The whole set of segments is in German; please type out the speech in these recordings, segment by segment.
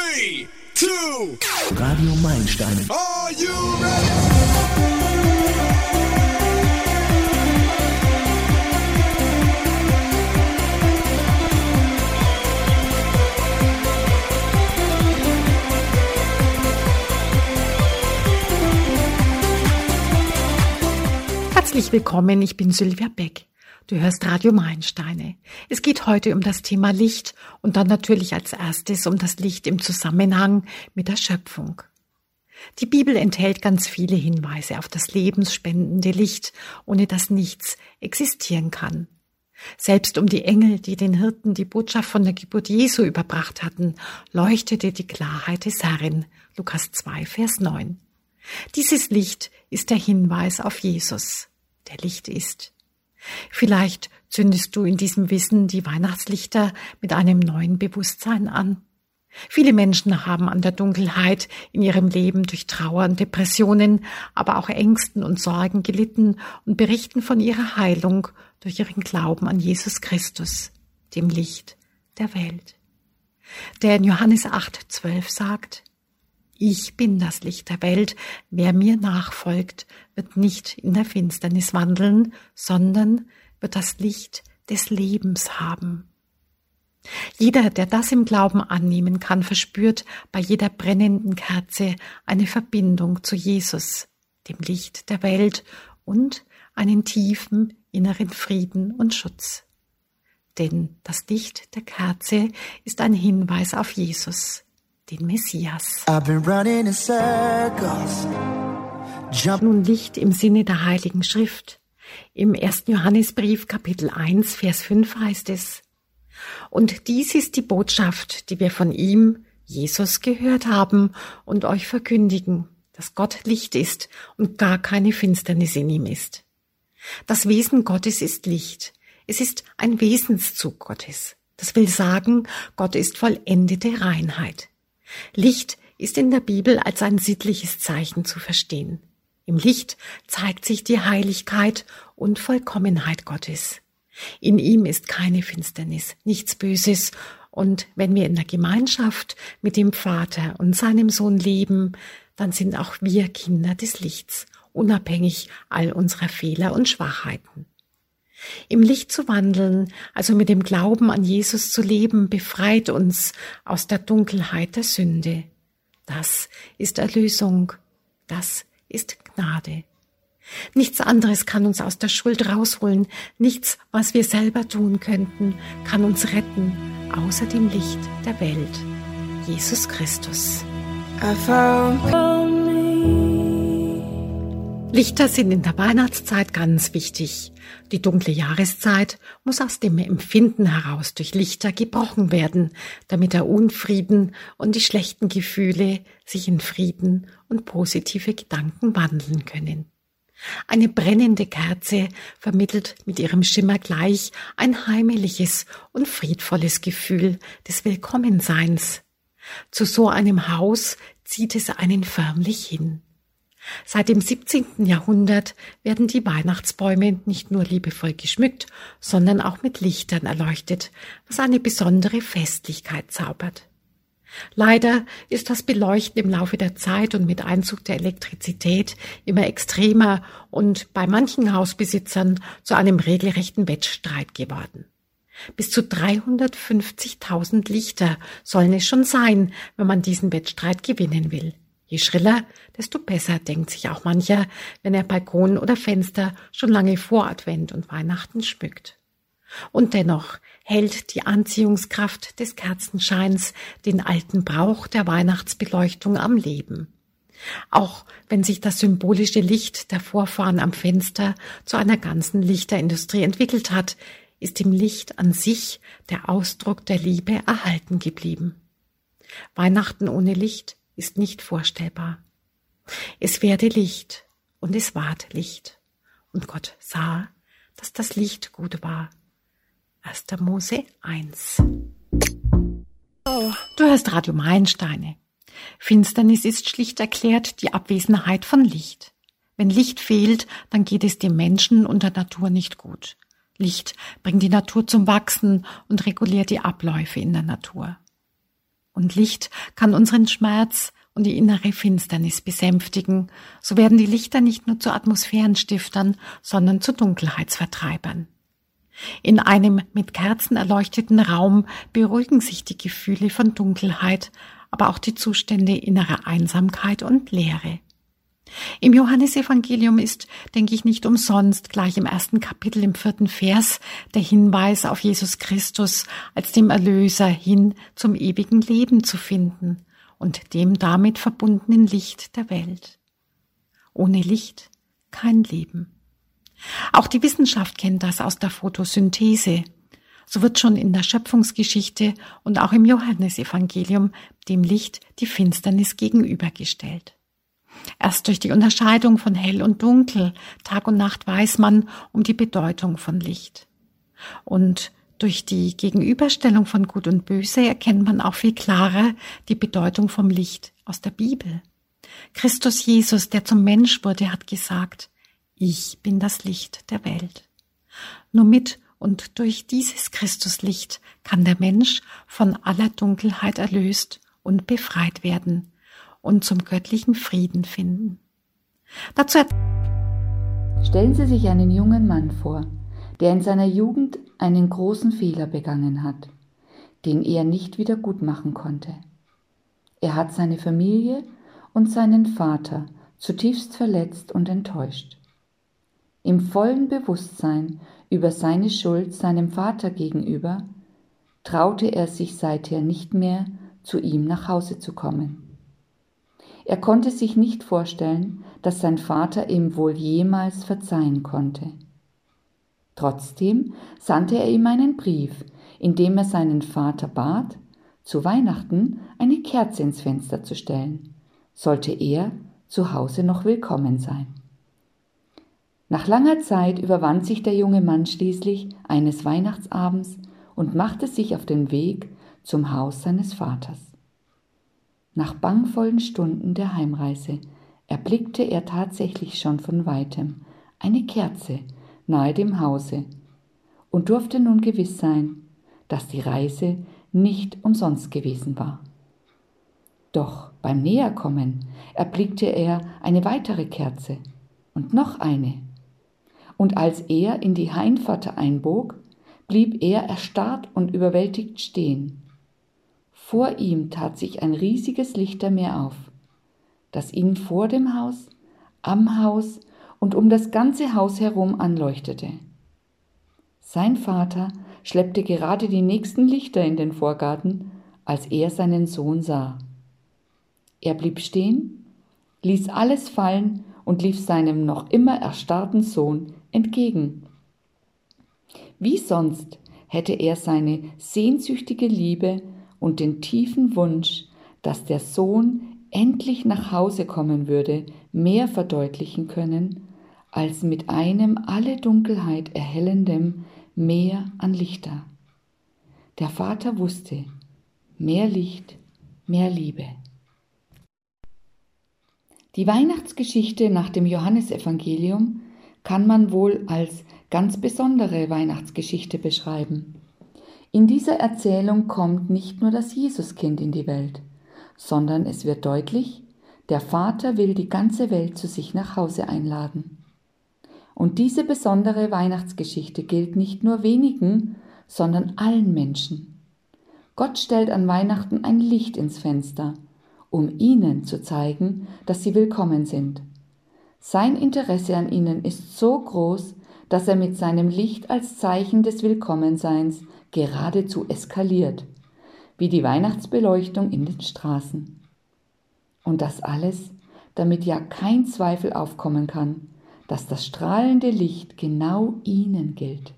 Three, two, Radio Meilensteine. are you ready? Herzlich willkommen, ich bin Sylvia Beck. Du hörst Radio Meilensteine. Es geht heute um das Thema Licht und dann natürlich als erstes um das Licht im Zusammenhang mit der Schöpfung. Die Bibel enthält ganz viele Hinweise auf das lebensspendende Licht, ohne das nichts existieren kann. Selbst um die Engel, die den Hirten die Botschaft von der Geburt Jesu überbracht hatten, leuchtete die Klarheit des Herrn. Lukas 2, Vers 9. Dieses Licht ist der Hinweis auf Jesus, der Licht ist. Vielleicht zündest du in diesem Wissen die Weihnachtslichter mit einem neuen Bewusstsein an. Viele Menschen haben an der Dunkelheit in ihrem Leben durch Trauer und Depressionen, aber auch Ängsten und Sorgen gelitten und berichten von ihrer Heilung durch ihren Glauben an Jesus Christus, dem Licht der Welt. Der in Johannes 8, 12 sagt, ich bin das Licht der Welt. Wer mir nachfolgt, wird nicht in der Finsternis wandeln, sondern wird das Licht des Lebens haben. Jeder, der das im Glauben annehmen kann, verspürt bei jeder brennenden Kerze eine Verbindung zu Jesus, dem Licht der Welt und einen tiefen inneren Frieden und Schutz. Denn das Licht der Kerze ist ein Hinweis auf Jesus, den Messias. I've been running in circles. Jump. Nun Licht im Sinne der Heiligen Schrift. Im ersten Johannesbrief Kapitel 1 Vers 5 heißt es, Und dies ist die Botschaft, die wir von ihm, Jesus, gehört haben und euch verkündigen, dass Gott Licht ist und gar keine Finsternis in ihm ist. Das Wesen Gottes ist Licht. Es ist ein Wesenszug Gottes. Das will sagen, Gott ist vollendete Reinheit. Licht ist in der Bibel als ein sittliches Zeichen zu verstehen. Im Licht zeigt sich die Heiligkeit und Vollkommenheit Gottes. In ihm ist keine Finsternis, nichts Böses, und wenn wir in der Gemeinschaft mit dem Vater und seinem Sohn leben, dann sind auch wir Kinder des Lichts, unabhängig all unserer Fehler und Schwachheiten. Im Licht zu wandeln, also mit dem Glauben an Jesus zu leben, befreit uns aus der Dunkelheit der Sünde. Das ist Erlösung, das ist Gnade. Nichts anderes kann uns aus der Schuld rausholen, nichts, was wir selber tun könnten, kann uns retten, außer dem Licht der Welt, Jesus Christus. Lichter sind in der Weihnachtszeit ganz wichtig. Die dunkle Jahreszeit muss aus dem Empfinden heraus durch Lichter gebrochen werden, damit der Unfrieden und die schlechten Gefühle sich in Frieden und positive Gedanken wandeln können. Eine brennende Kerze vermittelt mit ihrem Schimmer gleich ein heimeliges und friedvolles Gefühl des Willkommenseins. Zu so einem Haus zieht es einen förmlich hin. Seit dem 17. Jahrhundert werden die Weihnachtsbäume nicht nur liebevoll geschmückt, sondern auch mit Lichtern erleuchtet, was eine besondere Festlichkeit zaubert. Leider ist das Beleuchten im Laufe der Zeit und mit Einzug der Elektrizität immer extremer und bei manchen Hausbesitzern zu einem regelrechten Wettstreit geworden. Bis zu 350.000 Lichter sollen es schon sein, wenn man diesen Wettstreit gewinnen will. Je schriller, desto besser, denkt sich auch mancher, wenn er Balkon oder Fenster schon lange vor Advent und Weihnachten schmückt. Und dennoch hält die Anziehungskraft des Kerzenscheins den alten Brauch der Weihnachtsbeleuchtung am Leben. Auch wenn sich das symbolische Licht der Vorfahren am Fenster zu einer ganzen Lichterindustrie entwickelt hat, ist im Licht an sich der Ausdruck der Liebe erhalten geblieben. Weihnachten ohne Licht ist nicht vorstellbar. Es werde Licht und es ward Licht. Und Gott sah, dass das Licht gut war. 1. Mose 1. Du hörst Radio Meilensteine. Finsternis ist schlicht erklärt die Abwesenheit von Licht. Wenn Licht fehlt, dann geht es dem Menschen und der Natur nicht gut. Licht bringt die Natur zum Wachsen und reguliert die Abläufe in der Natur. Und Licht kann unseren Schmerz und die innere Finsternis besänftigen. So werden die Lichter nicht nur zu Atmosphärenstiftern, sondern zu Dunkelheitsvertreibern. In einem mit Kerzen erleuchteten Raum beruhigen sich die Gefühle von Dunkelheit, aber auch die Zustände innerer Einsamkeit und Leere. Im Johannesevangelium ist, denke ich, nicht umsonst gleich im ersten Kapitel im vierten Vers der Hinweis auf Jesus Christus als dem Erlöser hin zum ewigen Leben zu finden und dem damit verbundenen Licht der Welt. Ohne Licht kein Leben. Auch die Wissenschaft kennt das aus der Photosynthese. So wird schon in der Schöpfungsgeschichte und auch im Johannesevangelium dem Licht die Finsternis gegenübergestellt. Erst durch die Unterscheidung von hell und dunkel, Tag und Nacht weiß man um die Bedeutung von Licht. Und durch die Gegenüberstellung von Gut und Böse erkennt man auch viel klarer die Bedeutung vom Licht aus der Bibel. Christus Jesus, der zum Mensch wurde, hat gesagt, ich bin das Licht der Welt. Nur mit und durch dieses Christuslicht kann der Mensch von aller Dunkelheit erlöst und befreit werden und zum göttlichen Frieden finden. Dazu Stellen Sie sich einen jungen Mann vor, der in seiner Jugend einen großen Fehler begangen hat, den er nicht wieder gut machen konnte. Er hat seine Familie und seinen Vater zutiefst verletzt und enttäuscht. Im vollen Bewusstsein über seine Schuld seinem Vater gegenüber traute er sich seither nicht mehr, zu ihm nach Hause zu kommen. Er konnte sich nicht vorstellen, dass sein Vater ihm wohl jemals verzeihen konnte. Trotzdem sandte er ihm einen Brief, in dem er seinen Vater bat, zu Weihnachten eine Kerze ins Fenster zu stellen, sollte er zu Hause noch willkommen sein. Nach langer Zeit überwand sich der junge Mann schließlich eines Weihnachtsabends und machte sich auf den Weg zum Haus seines Vaters. Nach bangvollen Stunden der Heimreise erblickte er tatsächlich schon von weitem eine Kerze nahe dem Hause und durfte nun gewiss sein, dass die Reise nicht umsonst gewesen war. Doch beim Näherkommen erblickte er eine weitere Kerze und noch eine. Und als er in die Heinpforte einbog, blieb er erstarrt und überwältigt stehen. Vor ihm tat sich ein riesiges Lichtermeer auf, das ihn vor dem Haus, am Haus und um das ganze Haus herum anleuchtete. Sein Vater schleppte gerade die nächsten Lichter in den Vorgarten, als er seinen Sohn sah. Er blieb stehen, ließ alles fallen und lief seinem noch immer erstarrten Sohn entgegen. Wie sonst hätte er seine sehnsüchtige Liebe und den tiefen Wunsch, dass der Sohn endlich nach Hause kommen würde, mehr verdeutlichen können, als mit einem alle Dunkelheit erhellendem Meer an Lichter. Der Vater wusste, mehr Licht, mehr Liebe. Die Weihnachtsgeschichte nach dem Johannesevangelium kann man wohl als ganz besondere Weihnachtsgeschichte beschreiben. In dieser Erzählung kommt nicht nur das Jesuskind in die Welt, sondern es wird deutlich, der Vater will die ganze Welt zu sich nach Hause einladen. Und diese besondere Weihnachtsgeschichte gilt nicht nur wenigen, sondern allen Menschen. Gott stellt an Weihnachten ein Licht ins Fenster, um ihnen zu zeigen, dass sie willkommen sind. Sein Interesse an ihnen ist so groß, dass er mit seinem Licht als Zeichen des Willkommenseins geradezu eskaliert, wie die Weihnachtsbeleuchtung in den Straßen. Und das alles, damit ja kein Zweifel aufkommen kann, dass das strahlende Licht genau Ihnen gilt.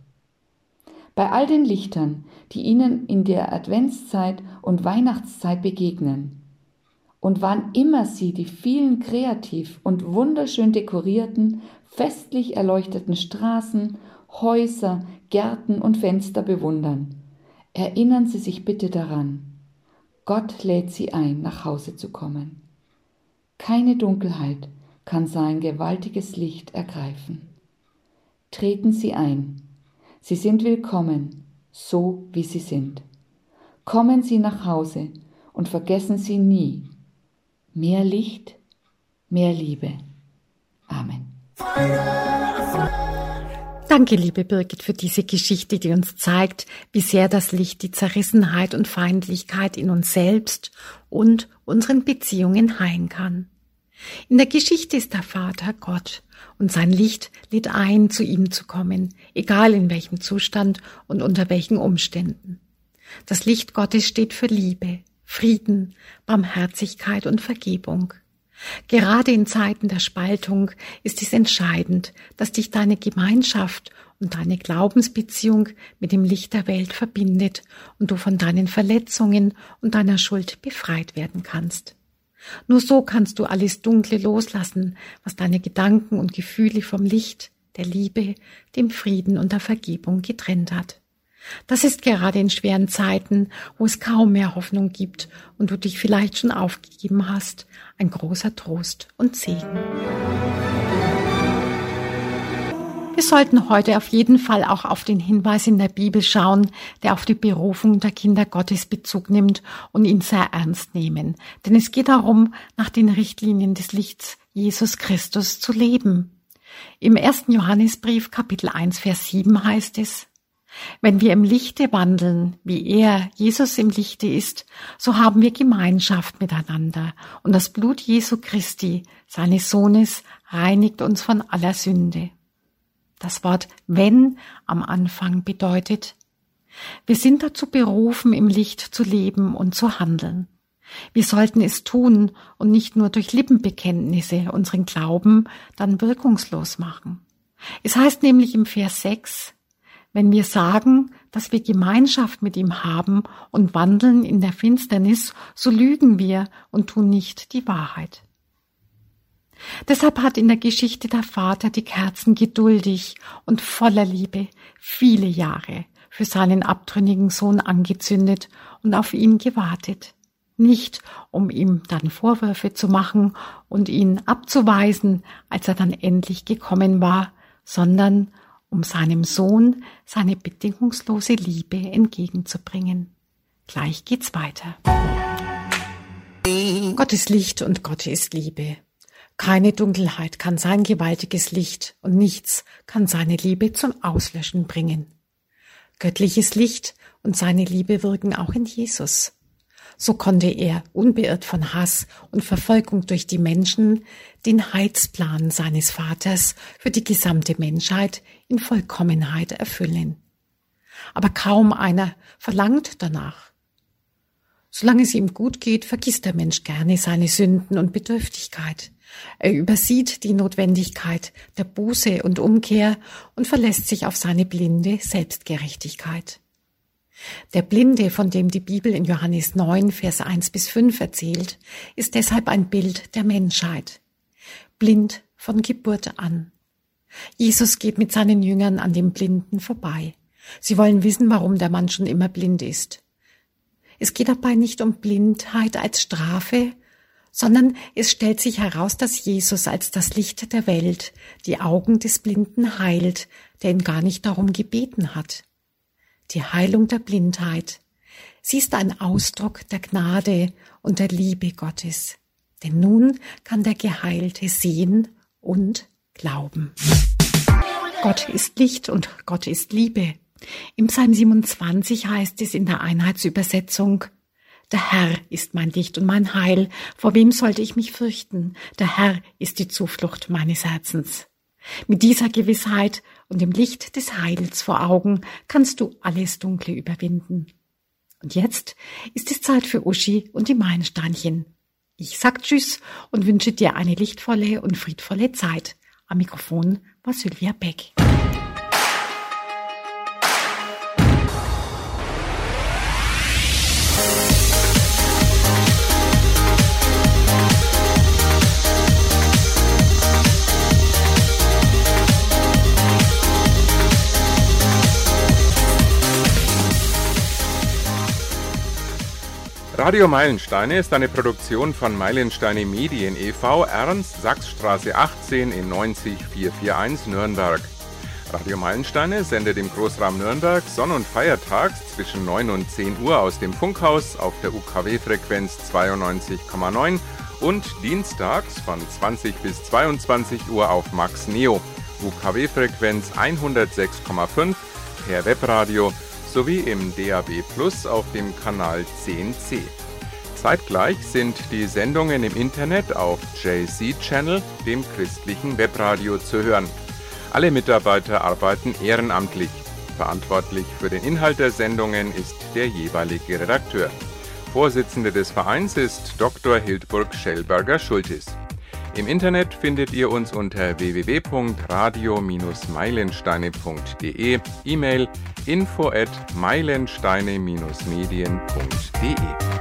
Bei all den Lichtern, die Ihnen in der Adventszeit und Weihnachtszeit begegnen, und wann immer Sie die vielen kreativ und wunderschön dekorierten, festlich erleuchteten Straßen Häuser, Gärten und Fenster bewundern. Erinnern Sie sich bitte daran, Gott lädt Sie ein, nach Hause zu kommen. Keine Dunkelheit kann sein gewaltiges Licht ergreifen. Treten Sie ein. Sie sind willkommen, so wie Sie sind. Kommen Sie nach Hause und vergessen Sie nie, mehr Licht, mehr Liebe. Amen. Danke, liebe Birgit, für diese Geschichte, die uns zeigt, wie sehr das Licht die Zerrissenheit und Feindlichkeit in uns selbst und unseren Beziehungen heilen kann. In der Geschichte ist der Vater Gott und sein Licht lädt ein, zu ihm zu kommen, egal in welchem Zustand und unter welchen Umständen. Das Licht Gottes steht für Liebe, Frieden, Barmherzigkeit und Vergebung. Gerade in Zeiten der Spaltung ist es entscheidend, dass dich deine Gemeinschaft und deine Glaubensbeziehung mit dem Licht der Welt verbindet und du von deinen Verletzungen und deiner Schuld befreit werden kannst. Nur so kannst du alles Dunkle loslassen, was deine Gedanken und Gefühle vom Licht, der Liebe, dem Frieden und der Vergebung getrennt hat. Das ist gerade in schweren Zeiten, wo es kaum mehr Hoffnung gibt und du dich vielleicht schon aufgegeben hast, ein großer Trost und Segen. Wir sollten heute auf jeden Fall auch auf den Hinweis in der Bibel schauen, der auf die Berufung der Kinder Gottes Bezug nimmt und ihn sehr ernst nehmen. Denn es geht darum, nach den Richtlinien des Lichts Jesus Christus zu leben. Im ersten Johannesbrief Kapitel 1 Vers 7 heißt es, wenn wir im Lichte wandeln, wie er, Jesus im Lichte ist, so haben wir Gemeinschaft miteinander und das Blut Jesu Christi, seines Sohnes, reinigt uns von aller Sünde. Das Wort wenn am Anfang bedeutet, wir sind dazu berufen, im Licht zu leben und zu handeln. Wir sollten es tun und nicht nur durch Lippenbekenntnisse unseren Glauben dann wirkungslos machen. Es heißt nämlich im Vers 6, wenn wir sagen, dass wir Gemeinschaft mit ihm haben und wandeln in der Finsternis, so lügen wir und tun nicht die Wahrheit. Deshalb hat in der Geschichte der Vater die Kerzen geduldig und voller Liebe viele Jahre für seinen abtrünnigen Sohn angezündet und auf ihn gewartet. Nicht, um ihm dann Vorwürfe zu machen und ihn abzuweisen, als er dann endlich gekommen war, sondern um seinem Sohn seine bedingungslose Liebe entgegenzubringen. Gleich geht's weiter. Gott ist Licht und Gott ist Liebe. Keine Dunkelheit kann sein gewaltiges Licht und nichts kann seine Liebe zum Auslöschen bringen. Göttliches Licht und seine Liebe wirken auch in Jesus. So konnte er, unbeirrt von Hass und Verfolgung durch die Menschen, den Heilsplan seines Vaters für die gesamte Menschheit in Vollkommenheit erfüllen. Aber kaum einer verlangt danach. Solange es ihm gut geht, vergisst der Mensch gerne seine Sünden und Bedürftigkeit. Er übersieht die Notwendigkeit der Buße und Umkehr und verlässt sich auf seine blinde Selbstgerechtigkeit. Der Blinde, von dem die Bibel in Johannes 9, Vers 1 bis 5 erzählt, ist deshalb ein Bild der Menschheit. Blind von Geburt an. Jesus geht mit seinen Jüngern an dem Blinden vorbei. Sie wollen wissen, warum der Mann schon immer blind ist. Es geht dabei nicht um Blindheit als Strafe, sondern es stellt sich heraus, dass Jesus als das Licht der Welt die Augen des Blinden heilt, der ihn gar nicht darum gebeten hat die Heilung der Blindheit. Sie ist ein Ausdruck der Gnade und der Liebe Gottes. Denn nun kann der Geheilte sehen und glauben. Gott ist Licht und Gott ist Liebe. Im Psalm 27 heißt es in der Einheitsübersetzung, der Herr ist mein Licht und mein Heil. Vor wem sollte ich mich fürchten? Der Herr ist die Zuflucht meines Herzens. Mit dieser Gewissheit und dem Licht des Heils vor Augen kannst du alles Dunkle überwinden. Und jetzt ist es Zeit für Uschi und die Meilensteinchen. Ich sag Tschüss und wünsche dir eine lichtvolle und friedvolle Zeit. Am Mikrofon war Sylvia Beck. Radio Meilensteine ist eine Produktion von Meilensteine Medien e.V. Ernst Sachsstraße 18 in 90441 Nürnberg. Radio Meilensteine sendet im Großraum Nürnberg sonn- und feiertags zwischen 9 und 10 Uhr aus dem Funkhaus auf der UKW-Frequenz 92,9 und dienstags von 20 bis 22 Uhr auf Max Neo, UKW-Frequenz 106,5 per Webradio sowie im DAB Plus auf dem Kanal 10C. Zeitgleich sind die Sendungen im Internet auf JC Channel, dem christlichen Webradio, zu hören. Alle Mitarbeiter arbeiten ehrenamtlich. Verantwortlich für den Inhalt der Sendungen ist der jeweilige Redakteur. Vorsitzende des Vereins ist Dr. Hildburg Schellberger-Schultis. Im Internet findet ihr uns unter www.radio-meilensteine.de, E-Mail info at meilensteine-medien.de.